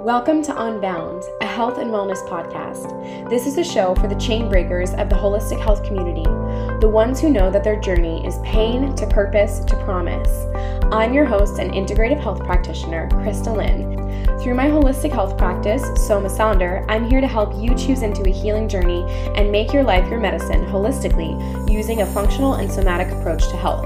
Welcome to Unbound, a health and wellness podcast. This is a show for the chain breakers of the holistic health community, the ones who know that their journey is pain to purpose to promise. I'm your host and integrative health practitioner, Krista Lynn. Through my holistic health practice, Soma Sonder, I'm here to help you choose into a healing journey and make your life your medicine holistically using a functional and somatic approach to health.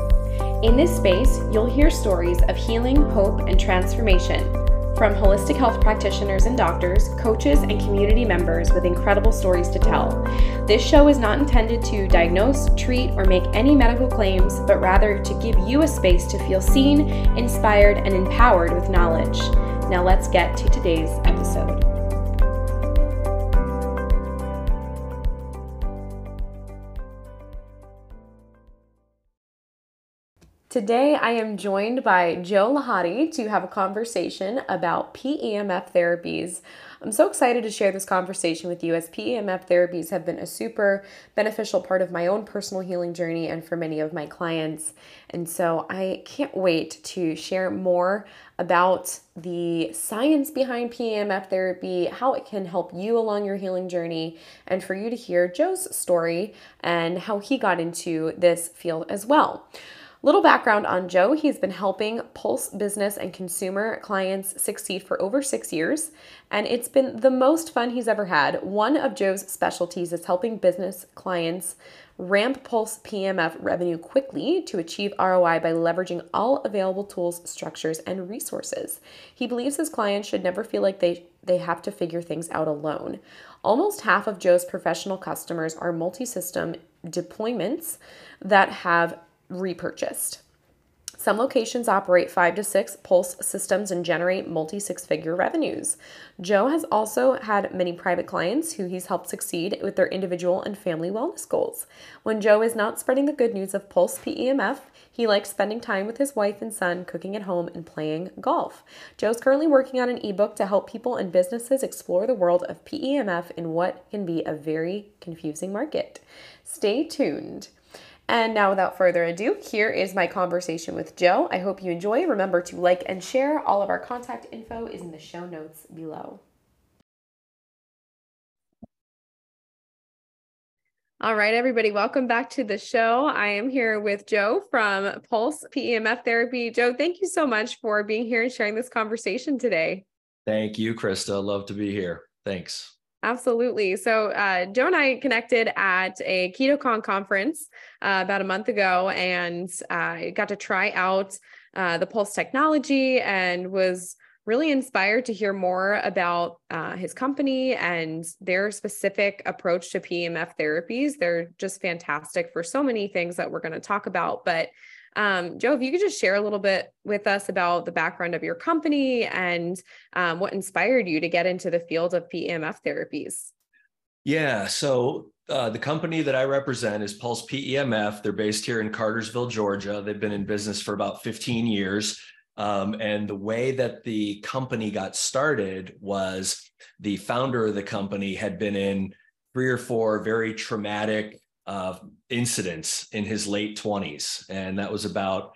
In this space, you'll hear stories of healing, hope, and transformation from holistic health practitioners and doctors, coaches, and community members with incredible stories to tell. This show is not intended to diagnose, treat, or make any medical claims, but rather to give you a space to feel seen, inspired, and empowered with knowledge. Now let's get to today's episode. Today, I am joined by Joe Lehotay to have a conversation about PEMF therapies. I'm so excited to share this conversation with you as PEMF therapies have been a super beneficial part of my own personal healing journey and for many of my clients. And so I can't wait to share more about the science behind PEMF therapy, how it can help you along your healing journey, and for you to hear Joe's story and how he got into this field as well. Little background on Joe he's been helping Pulse business and consumer clients succeed for over six years, and it's been the most fun he's ever had. One of Joe's specialties is helping business clients ramp Pulse PMF revenue quickly to achieve ROI by leveraging all available tools, structures, and resources. He believes his clients should never feel like they, they have to figure things out alone. Almost half of Joe's professional customers are multi system deployments that have repurchased. Some locations operate five to six Pulse systems and generate multi six figure revenues. Joe has also had many private clients who he's helped succeed with their individual and family wellness goals. When Joe is not spreading the good news of Pulse PEMF, he likes spending time with his wife and son, cooking at home, and playing golf. Joe's currently working on an ebook to help people and businesses explore the world of PEMF in what can be a very confusing market. Stay tuned. And now, without further ado, here is my conversation with Joe. I hope you enjoy. Remember to like and share. All of our contact info is in the show notes below. All right, everybody, welcome back to the show. I am here with Joe from Pulse PEMF Therapy. Joe, thank you so much for being here and sharing this conversation today. Thank you, Krista. Love to be here. Thanks. Absolutely. So, uh, Joe and I connected at a KetoCon conference uh, about a month ago, and I uh, got to try out uh, the Pulse technology and was really inspired to hear more about uh, his company and their specific approach to PEMF therapies. They're just fantastic for so many things that we're going to talk about. But um, Joe, if you could just share a little bit with us about the background of your company and um, what inspired you to get into the field of PEMF therapies. Yeah, so uh, the company that I represent is Pulse PEMF. They're based here in Cartersville, Georgia. They've been in business for about 15 years. Um, and the way that the company got started was the founder of the company had been in three or four very traumatic uh, incidents in his late 20s. And that was about,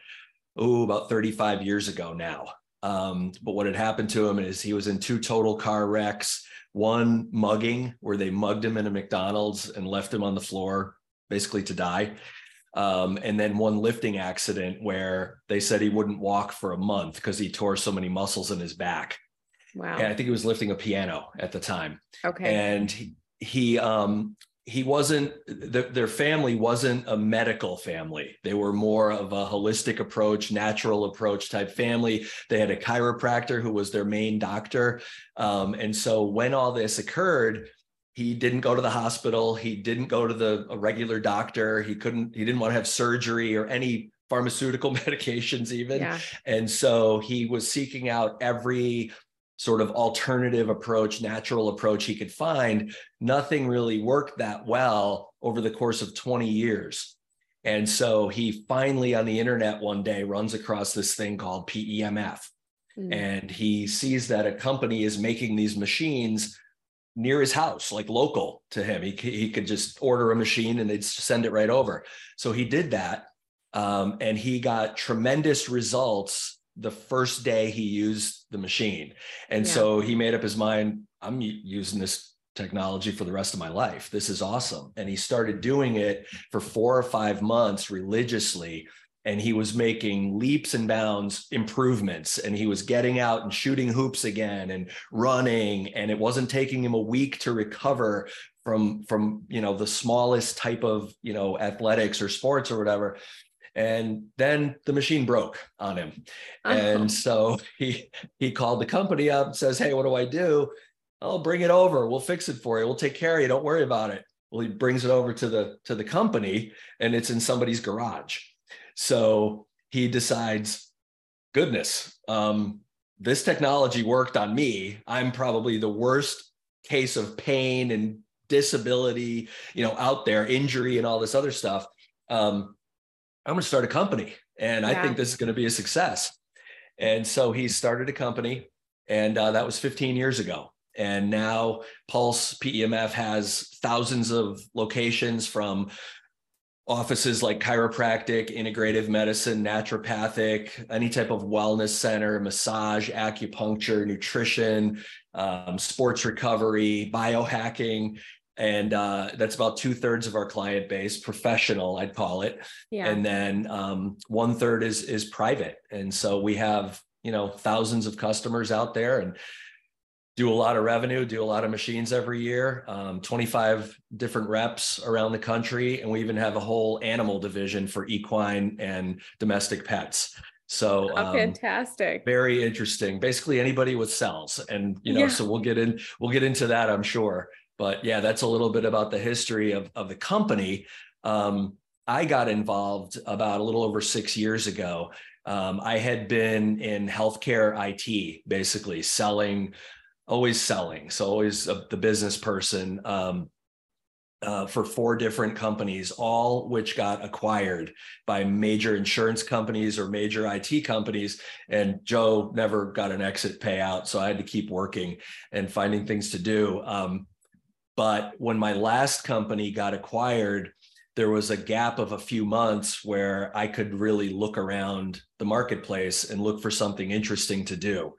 oh, about 35 years ago now. Um, but what had happened to him is he was in two total car wrecks, one mugging where they mugged him in a McDonald's and left him on the floor basically to die. Um, and then one lifting accident where they said he wouldn't walk for a month because he tore so many muscles in his back. Wow. And I think he was lifting a piano at the time. Okay. And he, he um he wasn't the, their family wasn't a medical family. They were more of a holistic approach natural approach type family. They had a chiropractor who was their main doctor. Um, and so when all this occurred he didn't go to the hospital. He didn't go to the a regular doctor. He couldn't he didn't want to have surgery or any pharmaceutical medications even. Yeah. and so he was seeking out every sort of alternative approach, natural approach he could find, nothing really worked that well over the course of 20 years. And so he finally on the internet one day runs across this thing called PEMF. Mm. And he sees that a company is making these machines near his house, like local to him. He, he could just order a machine and they'd send it right over. So he did that. Um, and he got tremendous results the first day he used the machine. And yeah. so he made up his mind, I'm using this technology for the rest of my life. This is awesome. And he started doing it for four or five months religiously. And he was making leaps and bounds improvements. And he was getting out and shooting hoops again and running. And it wasn't taking him a week to recover from, from you know, the smallest type of, you know, athletics or sports or whatever and then the machine broke on him uh-huh. and so he he called the company up and says hey what do i do I'll bring it over. We'll fix it for you. We'll take care of you. Don't worry about it. Well, he brings it over to the to the company and it's in somebody's garage. So he decides, goodness, um, this technology worked on me. I'm probably the worst case of pain and disability, you know, out there, injury and all this other stuff. Um, I'm going to start a company, and yeah. I think this is going to be a success. And so he started a company, and uh, that was 15 years ago. And now Pulse PEMF has thousands of locations from offices like chiropractic, integrative medicine, naturopathic, any type of wellness center, massage, acupuncture, nutrition, um, sports recovery, biohacking. And uh, that's about two thirds of our client base, professional, I'd call it. Yeah. And then um, one third is is private. And so we have you know thousands of customers out there, and do a lot of revenue, do a lot of machines every year, um, 25 different reps around the country. And we even have a whole animal division for equine and domestic pets. So um, fantastic. Very interesting. Basically anybody with cells. And you know, yeah. so we'll get in, we'll get into that, I'm sure. But yeah, that's a little bit about the history of, of the company. Um, I got involved about a little over six years ago. Um, I had been in healthcare IT, basically selling always selling. So always a, the business person um, uh, for four different companies, all which got acquired by major insurance companies or major IT companies. And Joe never got an exit payout. So I had to keep working and finding things to do. Um, but when my last company got acquired, there was a gap of a few months where I could really look around the marketplace and look for something interesting to do.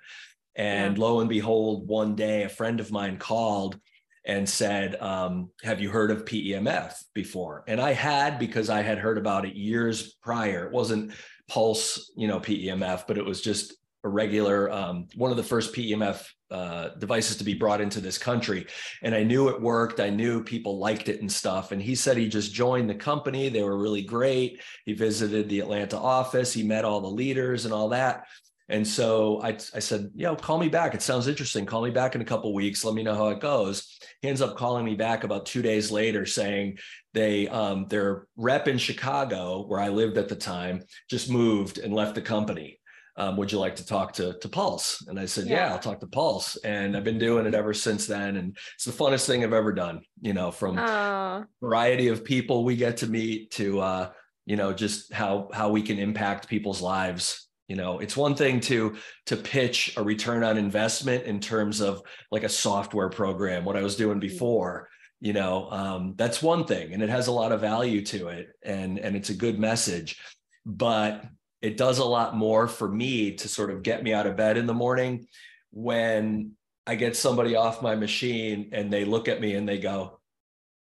And yeah. lo and behold, one day a friend of mine called and said, um, Have you heard of PEMF before? And I had because I had heard about it years prior. It wasn't Pulse, you know, PEMF, but it was just a regular, um, one of the first PEMF uh, devices to be brought into this country. And I knew it worked. I knew people liked it and stuff. And he said he just joined the company. They were really great. He visited the Atlanta office, he met all the leaders and all that. And so I, I said, you know, call me back. It sounds interesting. Call me back in a couple weeks. Let me know how it goes. He ends up calling me back about two days later saying they um, their rep in Chicago, where I lived at the time, just moved and left the company. Um, would you like to talk to, to Pulse? And I said, yeah. yeah. I'll talk to Pulse. And I've been doing it ever since then. And it's the funnest thing I've ever done, you know, from Aww. variety of people we get to meet to, uh, you know, just how, how we can impact people's lives you know it's one thing to to pitch a return on investment in terms of like a software program what i was doing mm-hmm. before you know um, that's one thing and it has a lot of value to it and and it's a good message but it does a lot more for me to sort of get me out of bed in the morning when i get somebody off my machine and they look at me and they go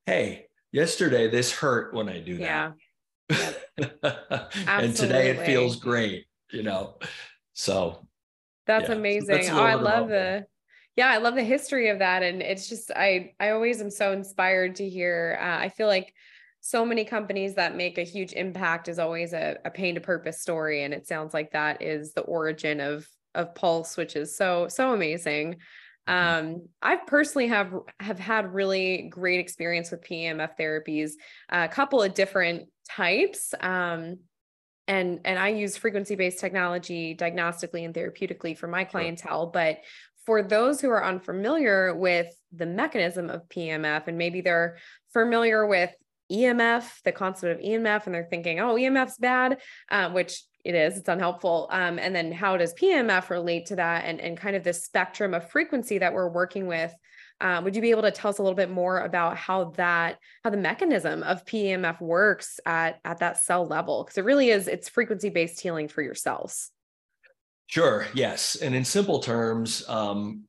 hey yesterday this hurt when i do that yeah. and today it feels great you know. So that's yeah. amazing. that's oh, I love the yeah, I love the history of that. And it's just I I always am so inspired to hear. Uh, I feel like so many companies that make a huge impact is always a, a pain to purpose story. And it sounds like that is the origin of of Pulse, which is so, so amazing. Mm-hmm. Um, I personally have have had really great experience with PMF therapies, a couple of different types. Um, and and I use frequency based technology diagnostically and therapeutically for my clientele but for those who are unfamiliar with the mechanism of PMF and maybe they're familiar with EMF the concept of EMF and they're thinking oh EMF's bad um, which it is it's unhelpful um, and then how does PMF relate to that and and kind of this spectrum of frequency that we're working with um, would you be able to tell us a little bit more about how that, how the mechanism of PEMF works at, at that cell level? Because it really is, it's frequency based healing for your cells. Sure. Yes. And in simple terms, um,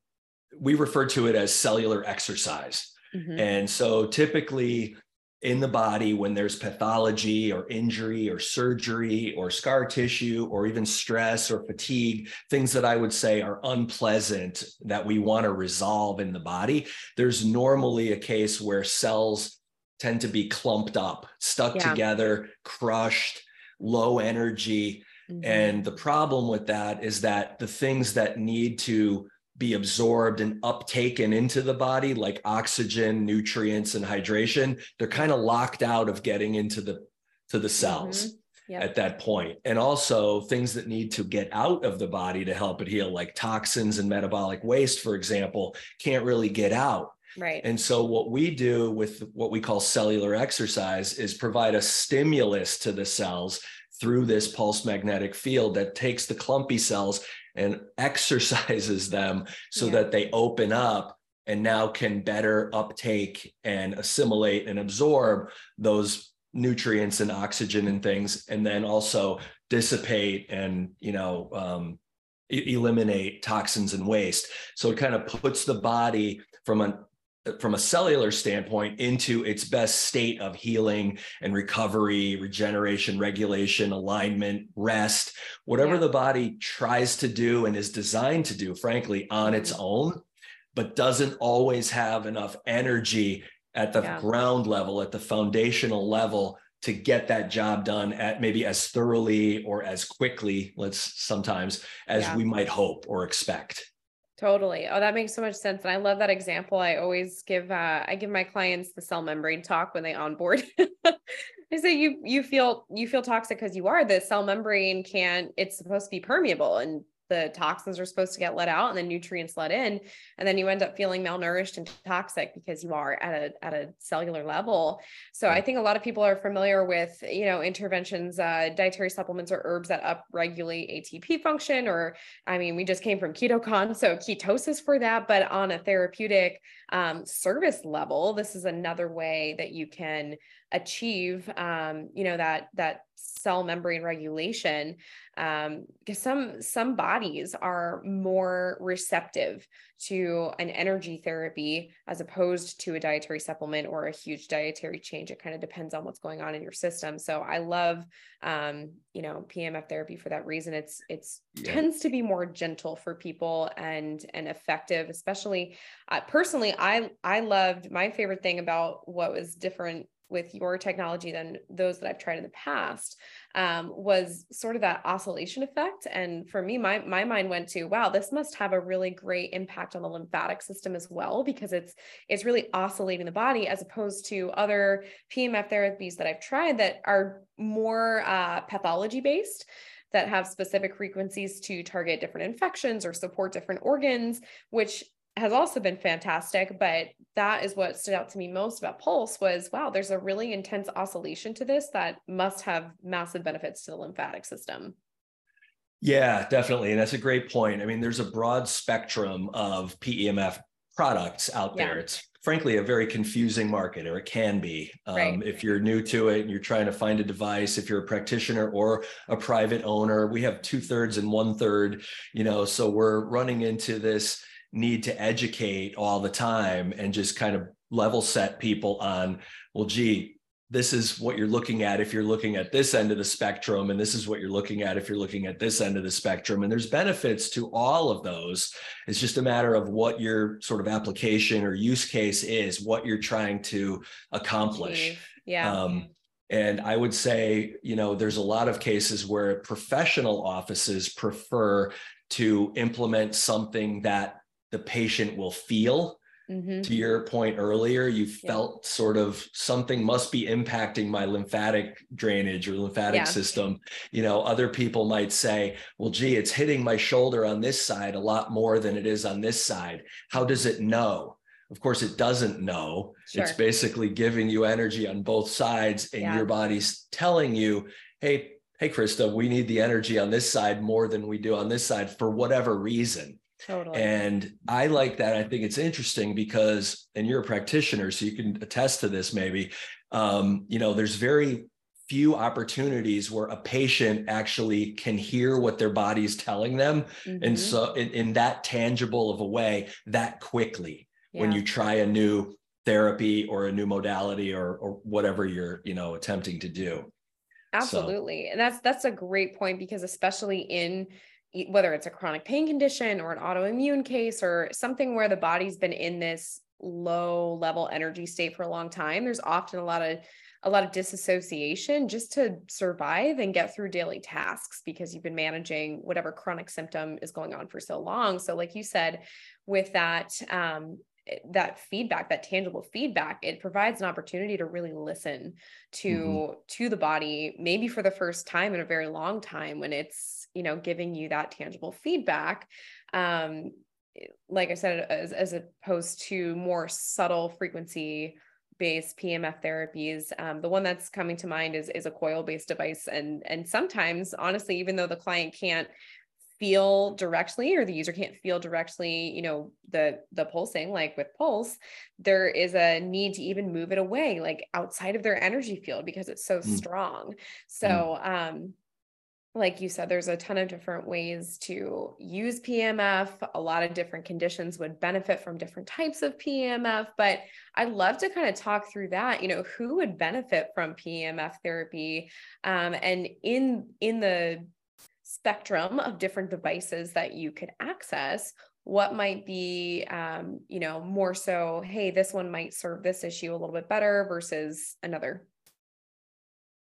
we refer to it as cellular exercise. Mm-hmm. And so typically in the body, when there's pathology or injury or surgery or scar tissue or even stress or fatigue, things that I would say are unpleasant that we want to resolve in the body, there's normally a case where cells tend to be clumped up, stuck yeah. together, crushed, low energy. Mm-hmm. And the problem with that is that the things that need to be absorbed and uptaken into the body, like oxygen, nutrients, and hydration, they're kind of locked out of getting into the to the cells. Mm-hmm. Yep. at that point. And also things that need to get out of the body to help it heal, like toxins and metabolic waste, for example, can't really get out. Right. And so, what we do with what we call cellular exercise is provide a stimulus to the cells through this pulse magnetic field that takes the clumpy cells and exercises them so yeah. that they open up and now can better uptake and assimilate and absorb those nutrients and oxygen and things and then also dissipate and you know um, eliminate toxins and waste so it kind of puts the body from an from a cellular standpoint into its best state of healing and recovery, regeneration, regulation, alignment, rest, whatever yeah. the body tries to do and is designed to do, frankly, on its mm-hmm. own, but doesn't always have enough energy at the yeah. ground level, at the foundational level to get that job done at maybe as thoroughly or as quickly, let's sometimes, as yeah. we might hope or expect. Totally. Oh, that makes so much sense. And I love that example. I always give uh I give my clients the cell membrane talk when they onboard. I say you you feel you feel toxic because you are the cell membrane can it's supposed to be permeable and the toxins are supposed to get let out and the nutrients let in and then you end up feeling malnourished and toxic because you are at a at a cellular level. So i think a lot of people are familiar with you know interventions uh, dietary supplements or herbs that upregulate atp function or i mean we just came from ketocon so ketosis for that but on a therapeutic um, service level this is another way that you can achieve um, you know that that cell membrane regulation um, because some some bodies are more receptive to an energy therapy as opposed to a dietary supplement or a huge dietary change. It kind of depends on what's going on in your system. So i love um, you know pmf therapy for that reason. It's it's yeah. tends to be more gentle for people and and effective especially uh, personally i i loved my favorite thing about what was different with your technology than those that I've tried in the past um, was sort of that oscillation effect. And for me, my my mind went to, wow, this must have a really great impact on the lymphatic system as well, because it's it's really oscillating the body as opposed to other PMF therapies that I've tried that are more uh, pathology based that have specific frequencies to target different infections or support different organs, which has also been fantastic but that is what stood out to me most about pulse was wow there's a really intense oscillation to this that must have massive benefits to the lymphatic system. Yeah definitely. And that's a great point. I mean there's a broad spectrum of pemf products out there. Yeah. it's frankly a very confusing market or it can be. Um, right. if you're new to it and you're trying to find a device if you're a practitioner or a private owner we have two-thirds and one-third you know so we're running into this need to educate all the time and just kind of level set people on, well, gee, this is what you're looking at if you're looking at this end of the spectrum, and this is what you're looking at if you're looking at this end of the spectrum. And there's benefits to all of those. It's just a matter of what your sort of application or use case is, what you're trying to accomplish. Yeah. Um, and I would say, you know, there's a lot of cases where professional offices prefer to implement something that the patient will feel. Mm-hmm. To your point earlier, you yeah. felt sort of something must be impacting my lymphatic drainage or lymphatic yeah. system. You know, other people might say, well, gee, it's hitting my shoulder on this side a lot more than it is on this side. How does it know? Of course, it doesn't know. Sure. It's basically giving you energy on both sides, and yeah. your body's telling you, hey, hey, Krista, we need the energy on this side more than we do on this side for whatever reason. Totally. And I like that. I think it's interesting because, and you're a practitioner, so you can attest to this maybe. Um, you know, there's very few opportunities where a patient actually can hear what their body is telling them mm-hmm. and so in, in, that tangible of a way that quickly yeah. when you try a new therapy or a new modality or or whatever you're you know attempting to do absolutely so. and that's that's a great point because especially in whether it's a chronic pain condition or an autoimmune case or something where the body's been in this low level energy state for a long time there's often a lot of a lot of disassociation just to survive and get through daily tasks because you've been managing whatever chronic symptom is going on for so long so like you said with that um, that feedback that tangible feedback it provides an opportunity to really listen to mm-hmm. to the body maybe for the first time in a very long time when it's you know giving you that tangible feedback um like i said as, as opposed to more subtle frequency based PMF therapies. Um, the one that's coming to mind is is a coil based device, and and sometimes, honestly, even though the client can't feel directly or the user can't feel directly you know the the pulsing like with pulse there is a need to even move it away like outside of their energy field because it's so mm. strong so mm. um like you said there's a ton of different ways to use PMF a lot of different conditions would benefit from different types of PMF but I'd love to kind of talk through that. You know who would benefit from PMF therapy um, and in in the spectrum of different devices that you could access what might be um, you know more so hey this one might serve this issue a little bit better versus another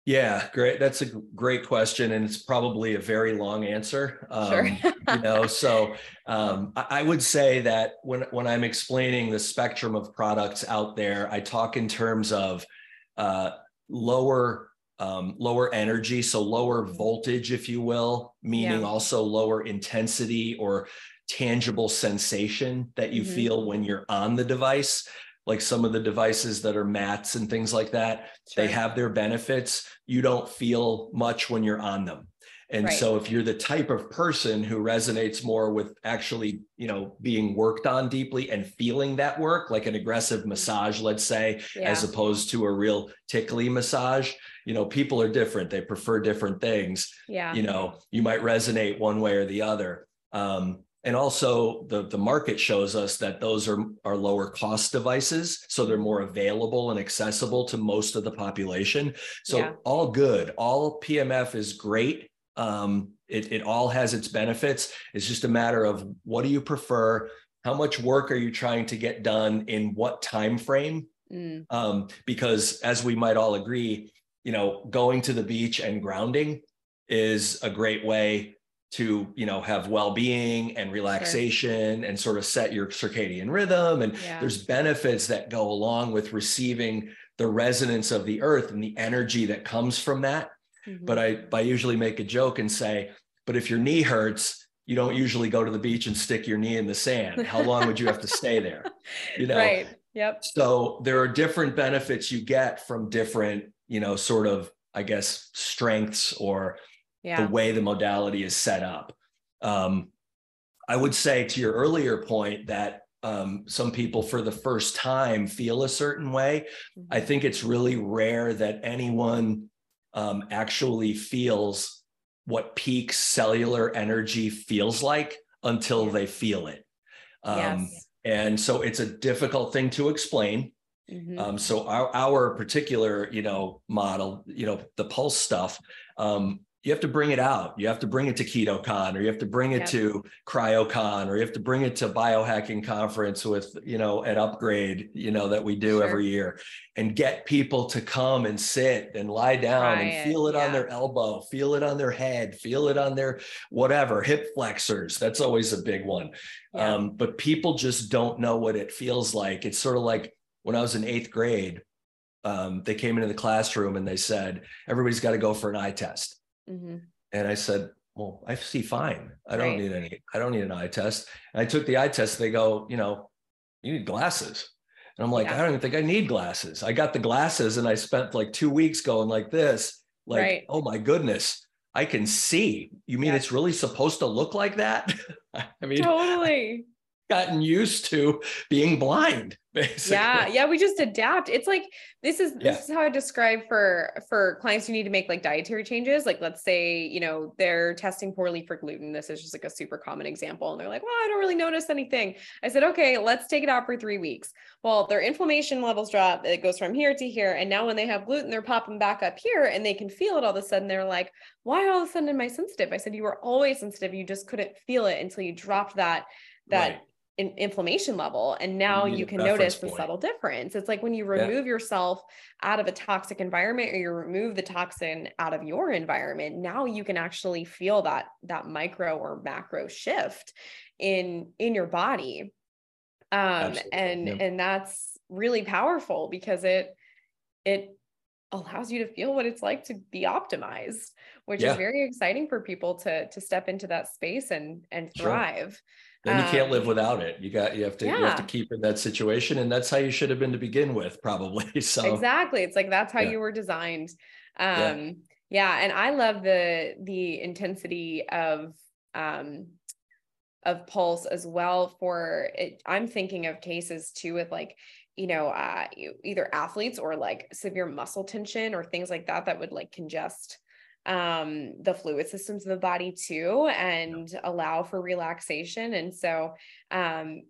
yeah great that's a great question and it's probably a very long answer um, sure. you know so um, I, I would say that when when i'm explaining the spectrum of products out there i talk in terms of uh, lower um, lower energy, so lower voltage, if you will, meaning yeah. also lower intensity or tangible sensation that you mm-hmm. feel when you're on the device. Like some of the devices that are mats and things like that, sure. they have their benefits. You don't feel much when you're on them. And right. so if you're the type of person who resonates more with actually, you know, being worked on deeply and feeling that work, like an aggressive massage, let's say, yeah. as opposed to a real tickly massage, you know people are different they prefer different things yeah you know you might resonate one way or the other um, and also the the market shows us that those are are lower cost devices so they're more available and accessible to most of the population. So yeah. all good. All pmf is great. Um, it, it all has its benefits. It's just a matter of what do you prefer? How much work are you trying to get done in what time frame mm. um, because as we might all agree you know, going to the beach and grounding is a great way to, you know, have well-being and relaxation sure. and sort of set your circadian rhythm. And yeah. there's benefits that go along with receiving the resonance of the earth and the energy that comes from that. Mm-hmm. But I, I usually make a joke and say, but if your knee hurts, you don't usually go to the beach and stick your knee in the sand. How long would you have to stay there? You know, right. Yep. So there are different benefits you get from different you know, sort of, I guess, strengths or yeah. the way the modality is set up. Um, I would say to your earlier point that um, some people for the first time feel a certain way. Mm-hmm. I think it's really rare that anyone um, actually feels what peak cellular energy feels like until they feel it. Um, yes. And so it's a difficult thing to explain. Mm-hmm. Um, so our, our particular, you know, model, you know, the pulse stuff, um, you have to bring it out. You have to bring it to KetoCon, or you have to bring it yep. to CryoCon, or you have to bring it to biohacking conference with, you know, an upgrade, you know, that we do sure. every year, and get people to come and sit and lie down Try and feel it, it yeah. on their elbow, feel it on their head, feel it on their whatever hip flexors. That's always a big one. Yeah. Um, but people just don't know what it feels like. It's sort of like when I was in eighth grade, um, they came into the classroom and they said, everybody's got to go for an eye test. Mm-hmm. And I said, well, I see fine. I don't right. need any, I don't need an eye test. And I took the eye test. They go, you know, you need glasses. And I'm like, yeah. I don't even think I need glasses. I got the glasses and I spent like two weeks going like this, like, right. oh my goodness, I can see. You mean yeah. it's really supposed to look like that? I mean, totally gotten used to being blind basically. Yeah, yeah, we just adapt. It's like this is Yeah. this is how I describe for for clients who need to make like dietary changes. Like let's say, you know, they're testing poorly for gluten. This is just like a super common example. And they're like, well, I don't really notice anything. I said, okay, let's take it out for three weeks. Well, their inflammation levels drop. It goes from here to here. And now when they have gluten, they're popping back up here and they can feel it all of a sudden. They're like, why all of a sudden am I sensitive? I said, you were always sensitive. You just couldn't feel it until you dropped that that Right. In, inflammation level and now need you can notice the subtle difference it's like when you Yeah. remove yourself out of a toxic environment or you remove the toxin out of your environment now you can actually feel that that micro or macro shift in in your body um Absolutely, and yeah. and that's really powerful because it it allows you to feel what it's like to be optimized which Yeah. is very exciting for people to to step into that space and and Sure. And you can't Um, live without it you got you have to you have to keep in that situation and that's how you should have been to begin with probably so exactly it's like that's how Yeah. you were designed Yeah. um yeah. yeah. and i love the the intensity of um of pulse as well for it i'm thinking of cases too with like you know uh either athletes or like severe muscle tension or things like that that would like congest um the fluid systems of the body too and allow for relaxation and so um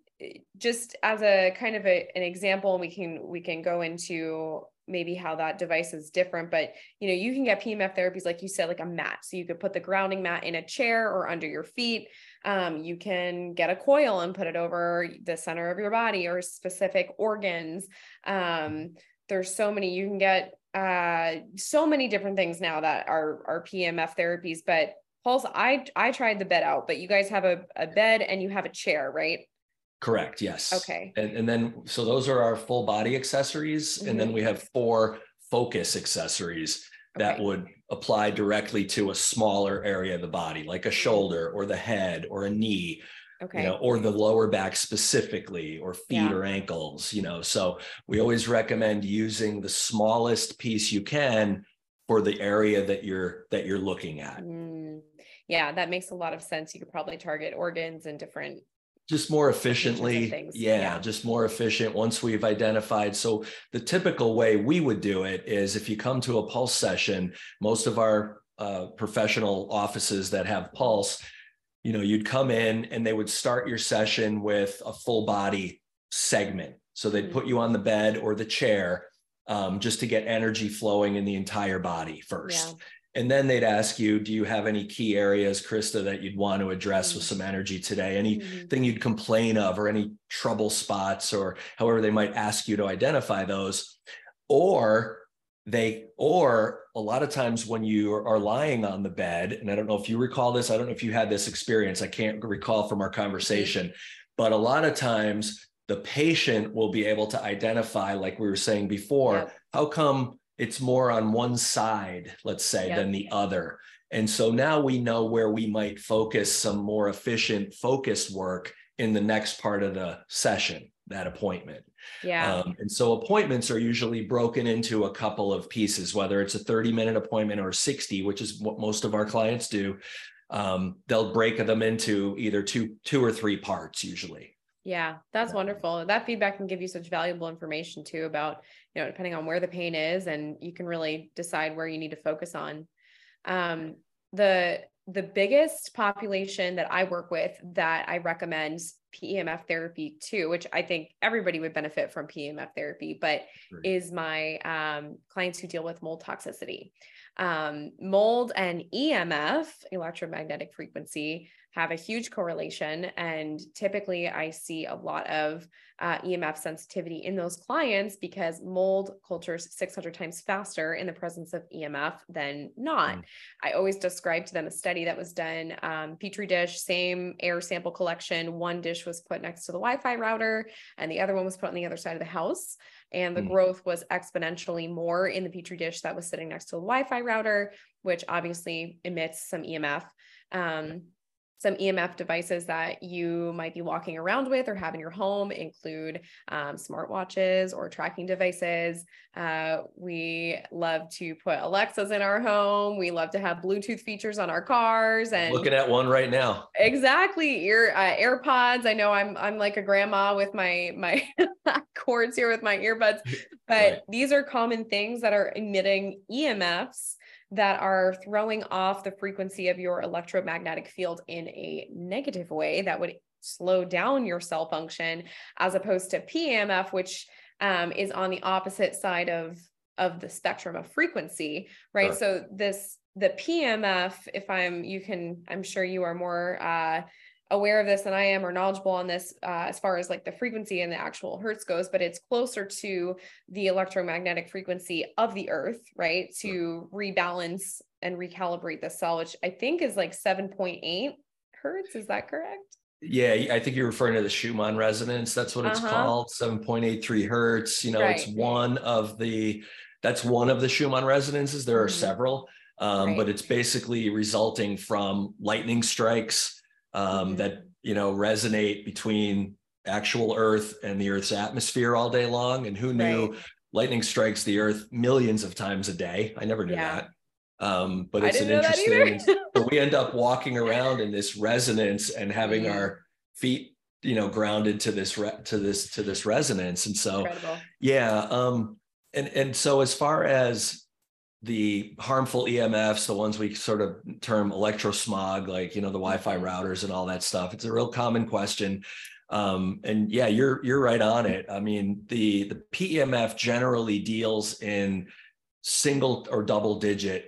just as a kind of a, an example we can we can go into maybe how that device is different but you know you can get pmf therapies like you said like a mat. So you could put the grounding mat in a chair or under your feet. Um, you can get a coil and put it over the center of your body or specific organs. Um, there's so many you can get uh, so many different things now that are are pmf therapies but pulse i i tried the bed out but you guys have a, a bed and you have a chair right? Correct yes. Okay. And, and then so those are our full body accessories and then we have four focus accessories that Okay. would apply directly to a smaller area of the body like a shoulder or the head or a knee okay. you know or the lower back specifically or feet Yeah. or ankles you know so we always recommend using the smallest piece you can for the area that you're that you're looking at. Mm, yeah that makes a lot of sense. You could probably target organs and different just more efficiently yeah, yeah. just more efficient once we've identified. So the typical way we would do it is if you come to a pulse session most of our uh, professional offices that have pulse you know you'd come in and they would start your session with a full body segment so they'd put you on the bed or the chair um, just to get energy flowing in the entire body first Yeah. and then they'd ask you, do you have any key areas, Krista, that you'd want to address with Mhm. some energy today? Mhm. anything you'd complain of or any trouble spots or however they might ask you to identify those or they or a lot of times when you are lying on the bed and i don't know if you recall this i don't know if you had this experience i can't recall from our conversation but a lot of times the patient will be able to identify like we were saying before Yep. how come it's more on one side let's say Yep. than the other and so now we know where we might focus some more efficient, focused work in the next part of the session, that appointment. Yeah Um, and so appointments are usually broken into a couple of pieces, whether it's a 30 minute appointment or 60, which is what most of our clients do. Um, they'll break them into either two, two or three parts usually. Yeah, that's wonderful. That feedback can give you such valuable information too about, you know, depending on where the pain is, and you can really decide where you need to focus on. Um, the the biggest population that I work with that I recommend PEMF therapy too, which I think everybody would benefit from PEMF therapy, but is my um, clients who deal with mold toxicity. Um, mold and EMF, electromagnetic frequency, have a huge correlation. And typically, I see a lot of uh, EMF sensitivity in those clients because mold cultures 600 times faster in the presence of EMF than not. Mm. I always describe to them a study that was done um, Petri dish, same air sample collection. One dish was put next to the Wi Fi router, and the other one was put on the other side of the house. And the Mm. growth was exponentially more in the Petri dish that was sitting next to the Wi Fi router, which obviously emits some EMF. Um, some EMF devices that you might be walking around with or have in your home include um, smartwatches or tracking devices. Uh, we love to put Alexas in our home. We love to have Bluetooth features on our cars and looking at one right now. Exactly, ear uh, AirPods. I know I'm I'm like a grandma with my my cords here with my earbuds, but right. these are common things that are emitting EMFs that are throwing off the frequency of your electromagnetic field in a negative way that would slow down your cell function as opposed to PMF, which um, is on the opposite side of of the spectrum of frequency right sure. so this the PMF, if i'm you can i'm sure you are more uh, aware of this than I am or knowledgeable on this uh, as far as like the frequency and the actual hertz goes, but it's closer to the electromagnetic frequency of the earth, right? To rebalance and recalibrate the cell, which I think is like 7.8 hertz. Is that correct? Yeah, I think you're referring to the Schumann resonance. That's what it's uh-huh. called, 7.83 hertz. You know, right. it's one of the that's one of the Schumann resonances. There are mm-hmm. several. Um, right. but it's basically resulting from lightning strikes um, mm-hmm. that you know resonate between actual Earth and the Earth's atmosphere all day long. And who knew right. lightning strikes the Earth millions of times a day? I never knew yeah. that. Um, but it's an interesting. so we end up walking around in this resonance and having mm-hmm. our feet, you know, grounded to this re- to this to this resonance. And so, Incredible. yeah. Um, and and so as far as the harmful EMFs, the ones we sort of term electrosmog, like you know the Wi-Fi mm-hmm. routers and all that stuff. It's a real common question, um, and yeah, you're you're right on it. I mean, the the PEMF generally deals in single or double digit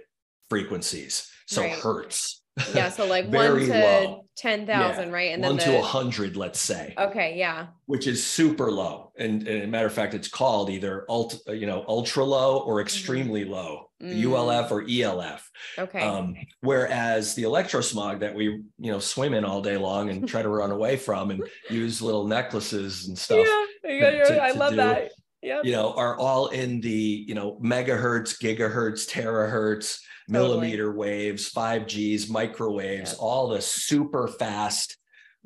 frequencies, so right. hertz. Yeah, so like one to low. Ten thousand, yeah. right? And one then to a hundred, let's say. Okay, yeah. Which is super low, and, and matter of fact, it's called either ult, you know, ultra low or mm-hmm. extremely mm-hmm. low, mm. ULF or ELF. Okay. Um, whereas the electrosmog that we, you know, swim in all day long and try to run away from and use little necklaces and stuff. Yeah, yeah, yeah. To, I love do, that. Yeah. You know, are all in the you know megahertz, gigahertz, terahertz millimeter waves, 5Gs, microwaves, yep. all the super fast,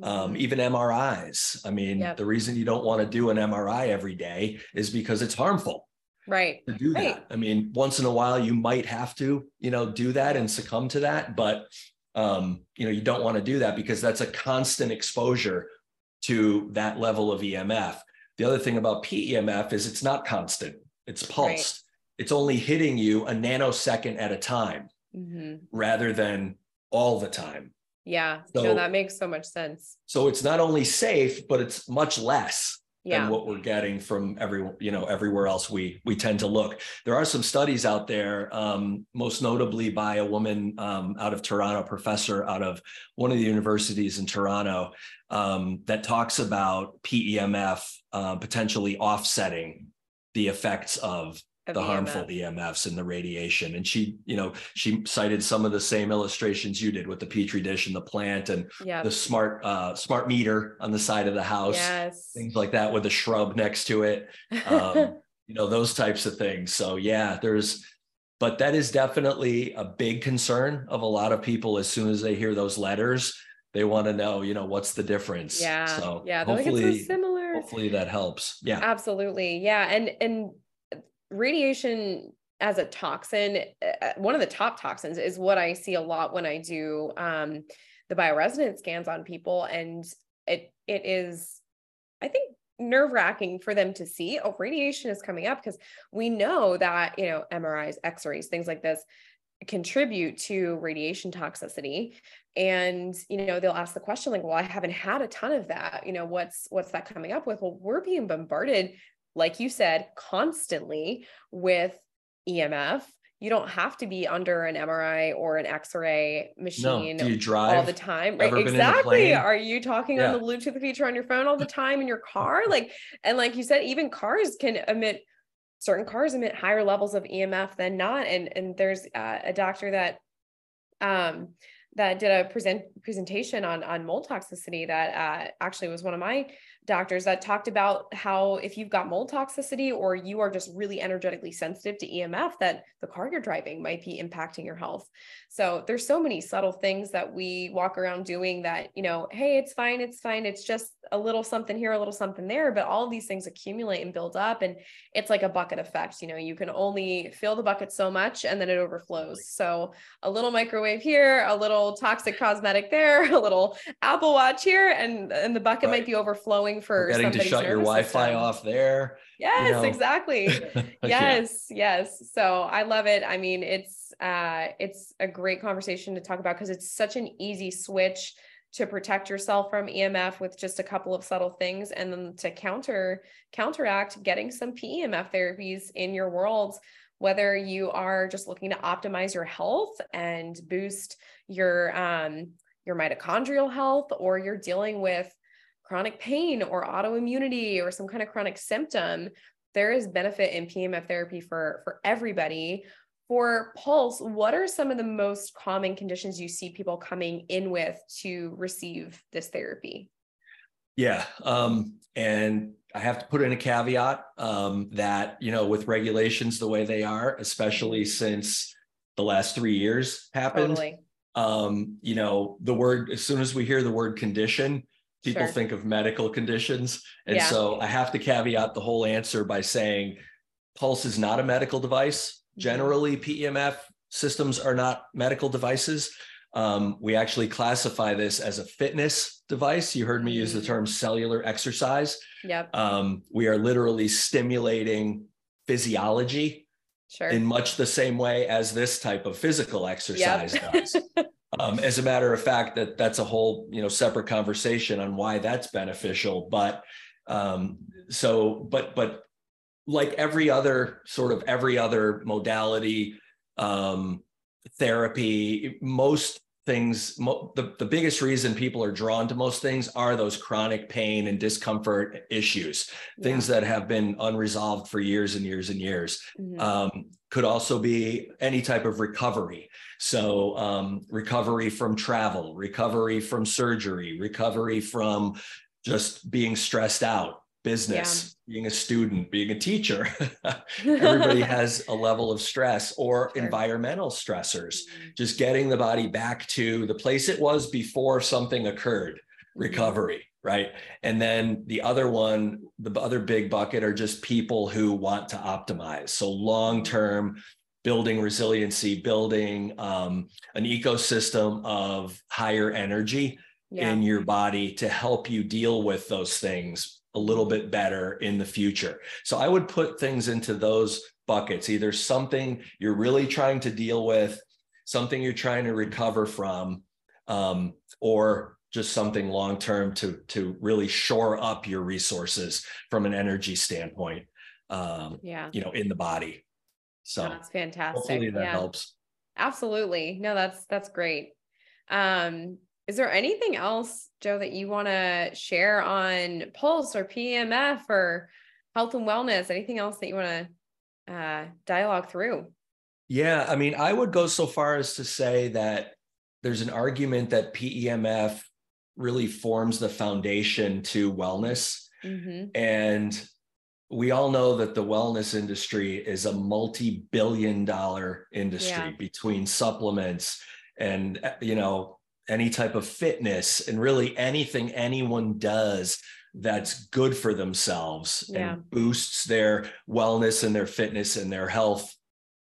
um, mm-hmm. even MRIs. I mean, yep. the reason you don't want to do an MRI every day is because it's harmful. Right. To do right. that. I mean, once in a while you might have to, you know, do that and succumb to that, but um, you know, you don't want to do that because that's a constant exposure to that level of EMF. The other thing about PEMF is it's not constant, it's pulsed it's only hitting you a nanosecond at a time mm-hmm. rather than all the time. Yeah, so, no, that makes so much sense. So it's not only safe, but it's much less yeah. than what we're getting from every you know everywhere else we we tend to look. There are some studies out there, um, most notably by a woman um, out of Toronto, professor out of one of the universities in Toronto, um, that talks about PEMF uh, potentially offsetting the effects of the EMF. harmful EMFs and the radiation. And she, you know, she cited some of the same illustrations you did with the petri dish and the plant and yep. the smart uh, smart meter on the side of the house, yes. things like that with a shrub next to it. Um, you know, those types of things. So yeah, there's but that is definitely a big concern of a lot of people as soon as they hear those letters they want to know you know what's the difference yeah so yeah hopefully like so similar hopefully that helps yeah absolutely yeah and and radiation as a toxin, uh, uh, one of the top toxins is what I see a lot when I do um, the bioresonance scans on people, and it it is, I think, nerve wracking for them to see. Oh, radiation is coming up because we know that you know MRIs, X-rays, things like this contribute to radiation toxicity. And you know they'll ask the question like well i haven't had a ton of that. You know what's what's that coming up with? Well we're being bombarded like you said, constantly with EMF. You don't have to be under an MRI or an X-ray machine no. Do you drive all the time. Right. Exactly. Are you talking yeah. on the Bluetooth feature on your phone all the time in your car? Like, and like you said, even cars can emit certain cars emit higher levels of EMF than not. And and there's uh, a doctor that um that did a present presentation on on mold toxicity that uh, actually was one of my doctors that talked about how if you've got mold toxicity or you are just really energetically sensitive to EMF, that the car you're driving might be impacting your health. So there's so many subtle things that we walk around doing that, you know, hey, it's fine, it's fine. It's just a little something here, a little something there, but all these things accumulate and build up. And it's like a bucket effect. You know, you can only fill the bucket so much and then it overflows. So a little microwave here, a little toxic cosmetic there, a little Apple Watch here, and, and the bucket right. might be overflowing for getting to shut your Wi-Fi system. off there. Yes, you know? exactly. yes, yeah. yes. So I love it. I mean, it's uh it's a great conversation to talk about because it's such an easy switch to protect yourself from EMF with just a couple of subtle things and then to counter counteract getting some PEMF therapies in your world whether you are just looking to optimize your health and boost your um your mitochondrial health or you're dealing with chronic pain or autoimmunity or some kind of chronic symptom, there is benefit in PEMF therapy for, for everybody. For Pulse, what are some of the most common conditions you see people coming in with to receive this therapy? Yeah. Um, and I have to put in a caveat um, that, you know, with regulations the way they are, especially since the last three years happened, totally. um, you know, the word, as soon as we hear the word condition, people sure. think of medical conditions. And yeah. so I have to caveat the whole answer by saying Pulse is not a medical device. Mm-hmm. Generally, PEMF systems are not medical devices. Um, we actually classify this as a fitness device. You heard me use the mm-hmm. term cellular exercise. Yep. Um, we are literally stimulating physiology sure. in much the same way as this type of physical exercise yep. does. Um, as a matter of fact, that that's a whole you know separate conversation on why that's beneficial. But um, so, but but like every other sort of every other modality, um, therapy, most things the, the biggest reason people are drawn to most things are those chronic pain and discomfort issues yeah. things that have been unresolved for years and years and years mm-hmm. um, could also be any type of recovery so um, recovery from travel recovery from surgery recovery from just being stressed out business, yeah. being a student, being a teacher. Everybody has a level of stress or sure. environmental stressors, mm-hmm. just getting the body back to the place it was before something occurred, mm-hmm. recovery. Right. And then the other one, the other big bucket are just people who want to optimize. So long term, building resiliency, building um, an ecosystem of higher energy yeah. in your body to help you deal with those things a little bit better in the future. So I would put things into those buckets, either something you're really trying to deal with, something you're trying to recover from, um, or just something long term to to really shore up your resources from an energy standpoint. Um, yeah, you know, in the body. So that's fantastic. Hopefully that yeah. helps. Absolutely. No, that's that's great. Um, is there anything else, Joe, that you want to share on Pulse or PEMF or health and wellness? Anything else that you want to uh, dialogue through? Yeah, I mean, I would go so far as to say that there's an argument that PEMF really forms the foundation to wellness. Mm-hmm. And we all know that the wellness industry is a multi billion dollar industry yeah. between supplements and, you know, any type of fitness and really anything anyone does that's good for themselves yeah. and boosts their wellness and their fitness and their health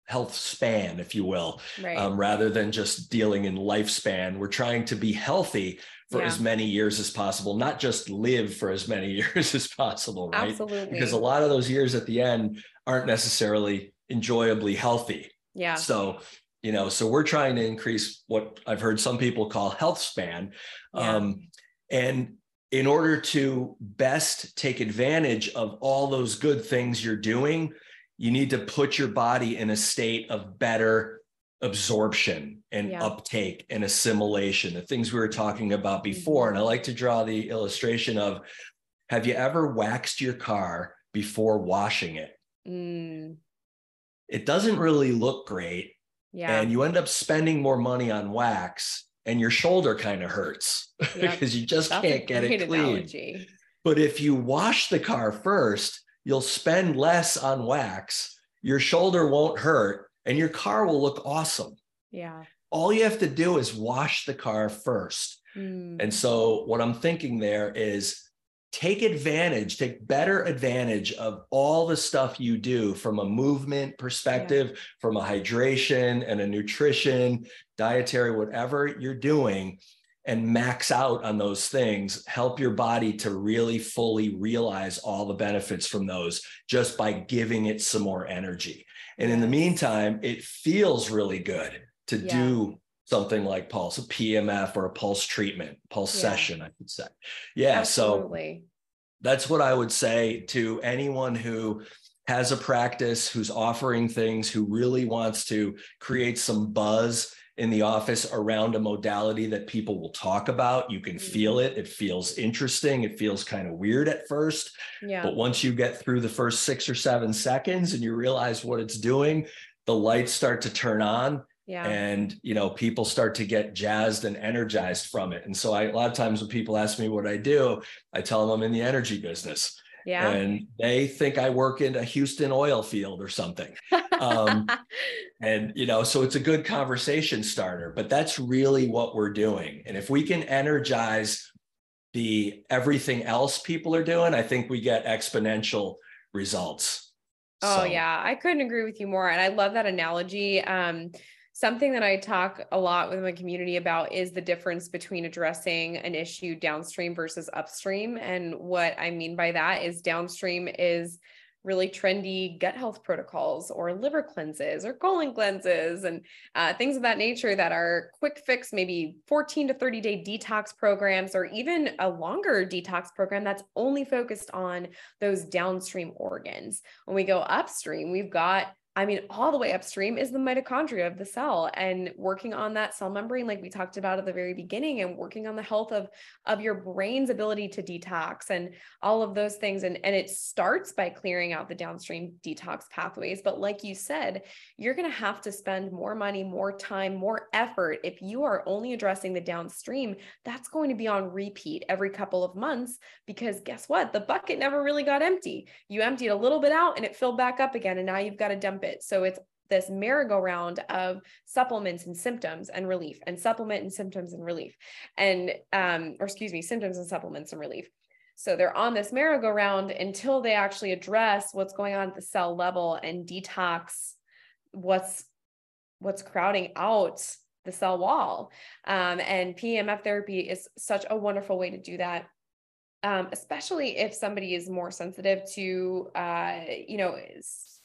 health span if you will right. um, rather than just dealing in lifespan we're trying to be healthy for yeah. as many years as possible not just live for as many years as possible right Absolutely. because a lot of those years at the end aren't necessarily enjoyably healthy yeah so you know so we're trying to increase what i've heard some people call health span yeah. um, and in order to best take advantage of all those good things you're doing you need to put your body in a state of better absorption and yeah. uptake and assimilation the things we were talking about before mm-hmm. and i like to draw the illustration of have you ever waxed your car before washing it mm. it doesn't really look great yeah. And you end up spending more money on wax and your shoulder kind of hurts Yep. because you just That's can't get it clean. analogy. But if you wash the car first, you'll spend less on wax, your shoulder won't hurt, and your car will look awesome. Yeah. All you have to do is wash the car first. Mm. And so, what I'm thinking there is take advantage, take better advantage of all the stuff you do from a movement perspective, from a hydration and a nutrition, dietary, whatever you're doing, and max out on those things. Help your body to really fully realize all the benefits from those just by giving it some more energy. And in the meantime, it feels really good to Yeah. do something like pulse, a PEMF or a pulse treatment, pulse Yeah. session, I could say. Yeah. So that's what I would say to anyone who has a practice, who's offering things, who really wants to create some buzz in the office around a modality that people will talk about. You can Mm-hmm. feel it. It feels interesting. It feels kind of weird at first. Yeah. But once you get through the first six or seven seconds and you realize what it's doing, the lights start to turn on yeah. and you know people start to get jazzed and energized from it and so I, a lot of times when people ask me what i do i tell them i'm in the energy business yeah. and they think i work in a houston oil field or something um, and you know so it's a good conversation starter but that's really what we're doing and if we can energize the everything else people are doing i think we get exponential results Oh So, yeah, I couldn't agree with you more. And I love that analogy. Um, something that I talk a lot with my community about is the difference between addressing an issue downstream versus upstream. And what I mean by that is downstream is really trendy gut health protocols or liver cleanses or colon cleanses and uh, things of that nature that are quick fix, maybe 14 to 30 day detox programs, or even a longer detox program that's only focused on those downstream organs. When we go upstream, we've got I mean, all the way upstream is the mitochondria of the cell and working on that cell membrane, like we talked about at the very beginning, and working on the health of, of your brain's ability to detox and all of those things. And, and it starts by clearing out the downstream detox pathways. But like you said, you're going to have to spend more money, more time, more effort. If you are only addressing the downstream, that's going to be on repeat every couple of months because guess what? The bucket never really got empty. You emptied a little bit out and it filled back up again. And now you've got to dump it. So it's this merry-go-round of supplements and symptoms and relief and supplement and symptoms and relief and um or excuse me symptoms and supplements and relief. So they're on this merry-go-round until they actually address what's going on at the cell level and detox what's what's crowding out the cell wall. Um, and pemf therapy is such a wonderful way to do that um, especially if somebody is more sensitive to uh, you know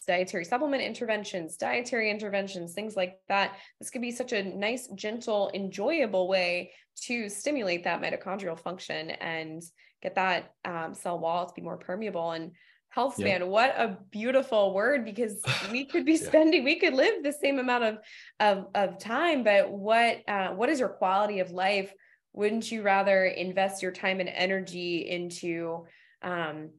dietary supplement interventions, dietary interventions, things like that. This could be such a nice, gentle, enjoyable way to stimulate that mitochondrial function and get that um, cell wall to be more permeable and health Yeah. span. What a beautiful word because we could be Yeah. spending, we could live the same amount of of, of time, but what uh, what is your quality of life? Wouldn't you rather invest your time and energy into um,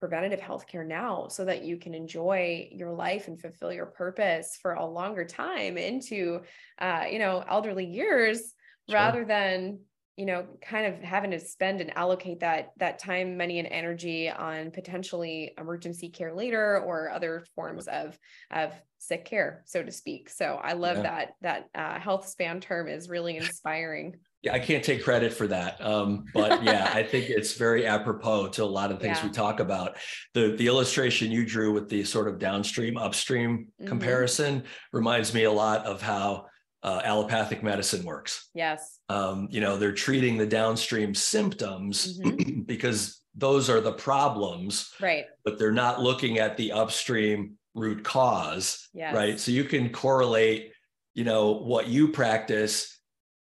preventative healthcare now so that you can enjoy your life and fulfill your purpose for a longer time into uh, you know elderly years Sure. rather than you know kind of having to spend and allocate that that time money and energy on potentially emergency care later or other forms of of sick care so to speak so i love Yeah. that that uh, health span term is really inspiring Yeah, I can't take credit for that. Um, but yeah, I think it's very apropos to a lot of things Yeah. we talk about. The the illustration you drew with the sort of downstream upstream Mhm. comparison reminds me a lot of how uh, allopathic medicine works. yes Um, you know, they're treating the downstream symptoms Mm-hmm. because those are the problems, right but they're not looking at the upstream root cause yes right so you can correlate you know what you practice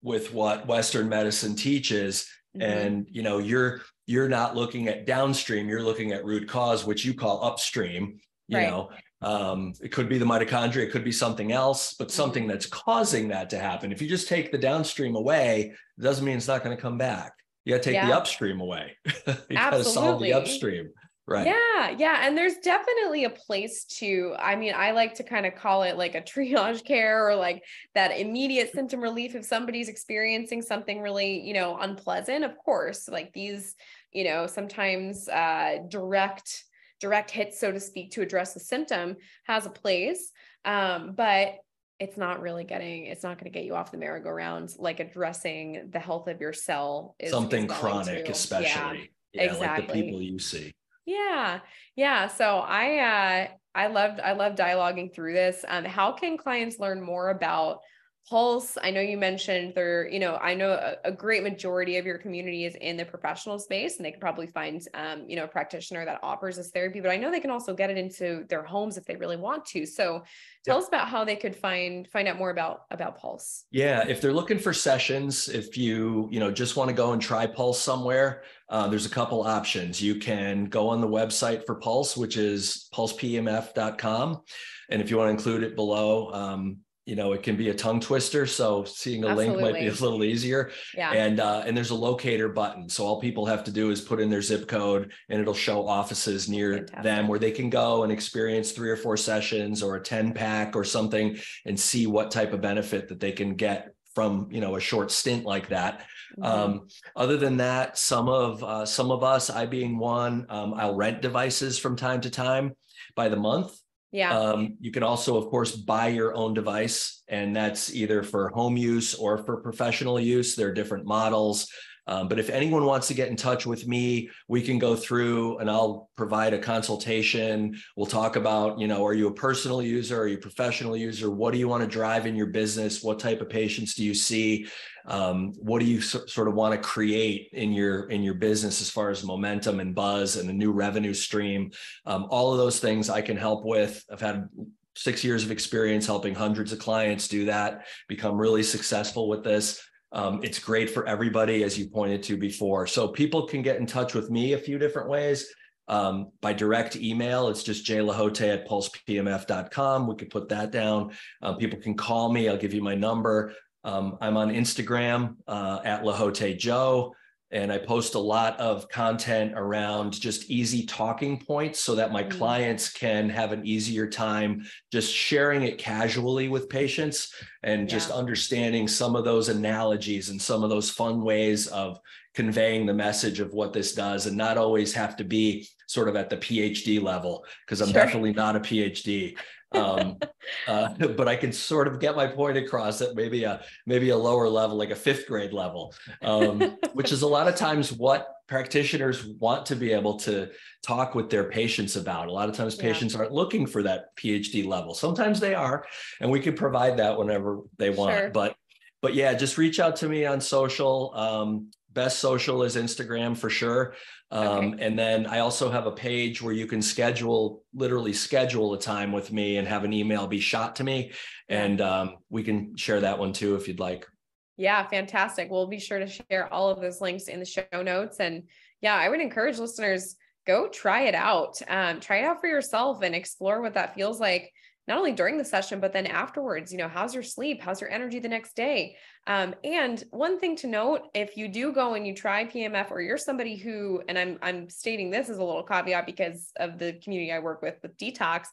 with what western medicine teaches. Mhm. and you know you're you're not looking at downstream you're looking at root cause which you call upstream you Right. know? Um, it could be the mitochondria it could be something else but Mm-hmm. something that's causing that to happen. If you just take the downstream away it doesn't mean it's not going to come back. You got to take the upstream away you got to solve the upstream Right. Yeah, yeah. And there's definitely a place to, I mean, I like to kind of call it like a triage care or like that immediate symptom relief if somebody's experiencing something really, you know, unpleasant. Of course, like these, you know, sometimes uh direct direct hits, so to speak, to address the symptom has a place. Um, but it's not really getting it's not going to get you off the merry-go-round like addressing the health of your cell is something is chronic to. especially yeah, yeah, exactly like the people you see yeah. Yeah. So i uh i loved i love dialoguing through this. Um how can clients learn more about Pulse, I know you mentioned there, you know, I know a, a, great majority of your community is in the professional space and they can probably find, um, you know, a practitioner that offers this therapy, but I know they can also get it into their homes if they really want to. So tell us about how they could find, find out more about, about Pulse. Yeah. If they're looking for sessions, if you, you know, just want to go and try Pulse somewhere, uh, there's a couple options. You can go on the website for Pulse, which is pulsepemf.com. And if you want to include it below, um, you know it can be a tongue twister so seeing a Absolutely. link might be a little easier yeah and uh, and there's a locator button so all people have to do is put in their zip code and it'll show offices near Fantastic. them where they can go and experience three or four sessions or a 10 pack or something and see what type of benefit that they can get from you know a short stint like that mm-hmm. um, other than that some of uh, some of us i being one um, i'll rent devices from time to time by the month yeah. Um, you can also, of course, buy your own device, and that's either for home use or for professional use. There are different models. Um, but if anyone wants to get in touch with me, we can go through and I'll provide a consultation. We'll talk about, you know, are you a personal user? Are you a professional user? What do you want to drive in your business? What type of patients do you see? Um, what do you so, sort of want to create in your in your business as far as momentum and buzz and a new revenue stream? Um, all of those things I can help with. I've had six years of experience helping hundreds of clients do that, become really successful with this. Um, it's great for everybody, as you pointed to before. So people can get in touch with me a few different ways. Um, by direct email, it's just jlehotay at pulsepemf.com. We could put that down. Um, people can call me. I'll give you my number. Um, I'm on Instagram uh, at Lehotay Joe and I post a lot of content around just easy talking points so that my mm-hmm. clients can have an easier time just sharing it casually with patients and yeah. just understanding some of those analogies and some of those fun ways of conveying the message of what this does and not always have to be sort of at the PhD level because I'm sure. definitely not a PhD um, uh, but I can sort of get my point across at maybe a maybe a lower level, like a fifth grade level, um, which is a lot of times what practitioners want to be able to talk with their patients about. A lot of times, patients yeah. aren't looking for that PhD level. Sometimes they are, and we can provide that whenever they want. Sure. But but yeah, just reach out to me on social. Um, best social is Instagram for sure. Um, okay. And then I also have a page where you can schedule, literally schedule a time with me and have an email be shot to me. And um, we can share that one too if you'd like. Yeah, fantastic. We'll be sure to share all of those links in the show notes. And yeah, I would encourage listeners go try it out. Um, try it out for yourself and explore what that feels like not only during the session, but then afterwards, you know, how's your sleep? How's your energy the next day? Um, and one thing to note, if you do go and you try PEMF or you're somebody who, and I'm, I'm stating this as a little caveat because of the community I work with, with detox,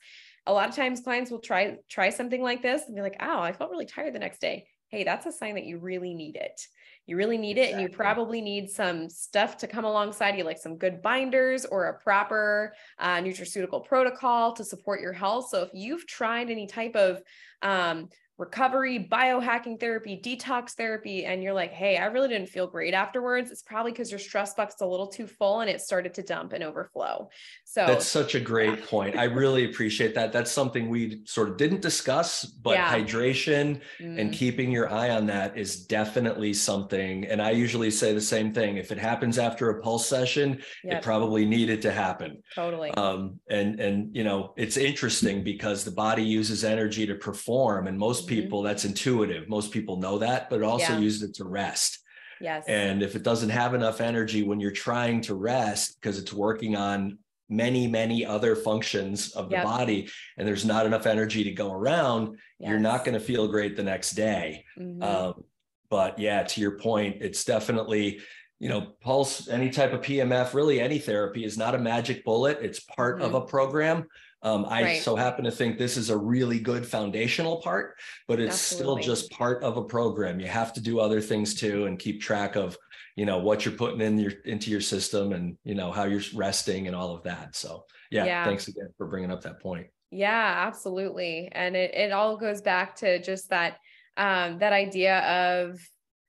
a lot of times clients will try, try something like this and be like, oh, I felt really tired the next day. Hey, that's a sign that you really need it you really need it and you probably need some stuff to come alongside you like some good binders or a proper uh, nutraceutical protocol to support your health. So if you've tried any type of um, recovery, biohacking therapy, detox therapy, and you're like, hey, I really didn't feel great afterwards, it's probably because your stress bucket's a little too full and it started to dump and overflow. So that's such a great point. I really appreciate that. That's something we sort of didn't discuss, but yeah. hydration mm. and keeping your eye on that is definitely something. And I usually say the same thing. If it happens after a pulse session, yep. it probably needed to happen. Totally. Um, and and you know, it's interesting because the body uses energy to perform, and most Mm-hmm. People that's intuitive most people know that but also yeah. use it to rest yes and if it doesn't have enough energy when you're trying to rest because it's working on many many other functions of the yep. body and there's not enough energy to go around yes. you're not going to feel great the next day mm-hmm. um, but yeah to your point it's definitely you know, pulse, any type of PEMF, really any therapy is not a magic bullet. It's part mm-hmm. of a program. Um, I right. so happen to think this is a really good foundational part, but it's Absolutely. still just part of a program. You have to do other things too and keep track of, you know, what you're putting in your into your system and you know how you're resting and all of that. So yeah, yeah. thanks again for bringing up that point. Yeah, absolutely. And it it all goes back to just that um, that idea of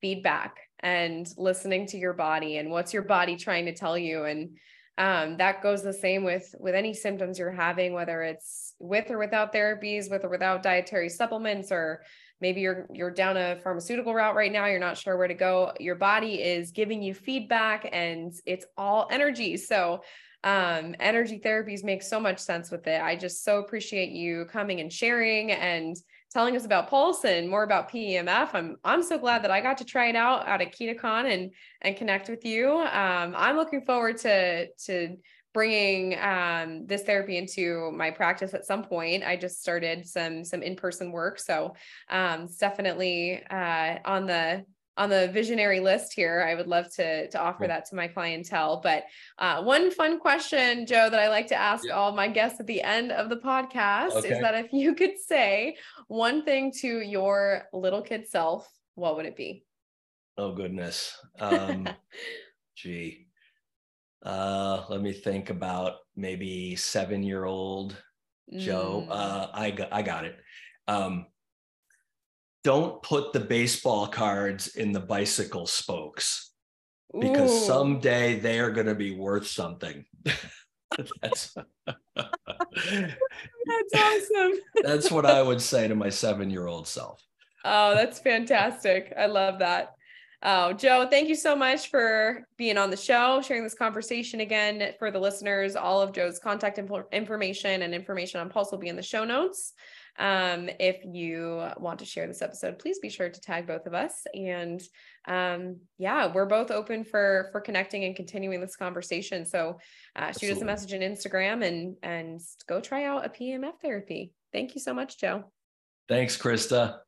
feedback and listening to your body and what's your body trying to tell you and um, that goes the same with with any symptoms you're having whether it's with or without therapies with or without dietary supplements or maybe you're you're down a pharmaceutical route right now you're not sure where to go. Your body is giving you feedback and it's all energy. So um, energy therapies make so much sense with it. I just so appreciate you coming and sharing and telling us about Pulse and more about PEMF. I'm I'm so glad that I got to try it out at KetoCon and and connect with you. Um, I'm looking forward to to bringing um, this therapy into my practice at some point. I just started some some in person work, so um, it's definitely uh, on the on the visionary list here. I would love to to offer that to my clientele. But uh, one fun question, Joe, that I like to ask yeah. all my guests at the end of the podcast okay. is that if you could say one thing to your little kid self, what would it be? Oh goodness. Um, gee. Uh, let me think about maybe seven year old Joe. Mm. Uh, I got I got it. Um, don't put the baseball cards in the bicycle spokes because Ooh. someday they are going to be worth something. that's that's awesome. that's what I would say to my seven year old self. Oh, that's fantastic. I love that. Oh, Joe, thank you so much for being on the show, sharing this conversation again for the listeners. All of Joe's contact info- information and information on Pulse will be in the show notes. Um, if you want to share this episode, please be sure to tag both of us. And um, yeah, we're both open for for connecting and continuing this conversation. So uh, shoot us a message on Instagram and and go try out a PEMF therapy. Thank you so much, Joe. Thanks, Krista.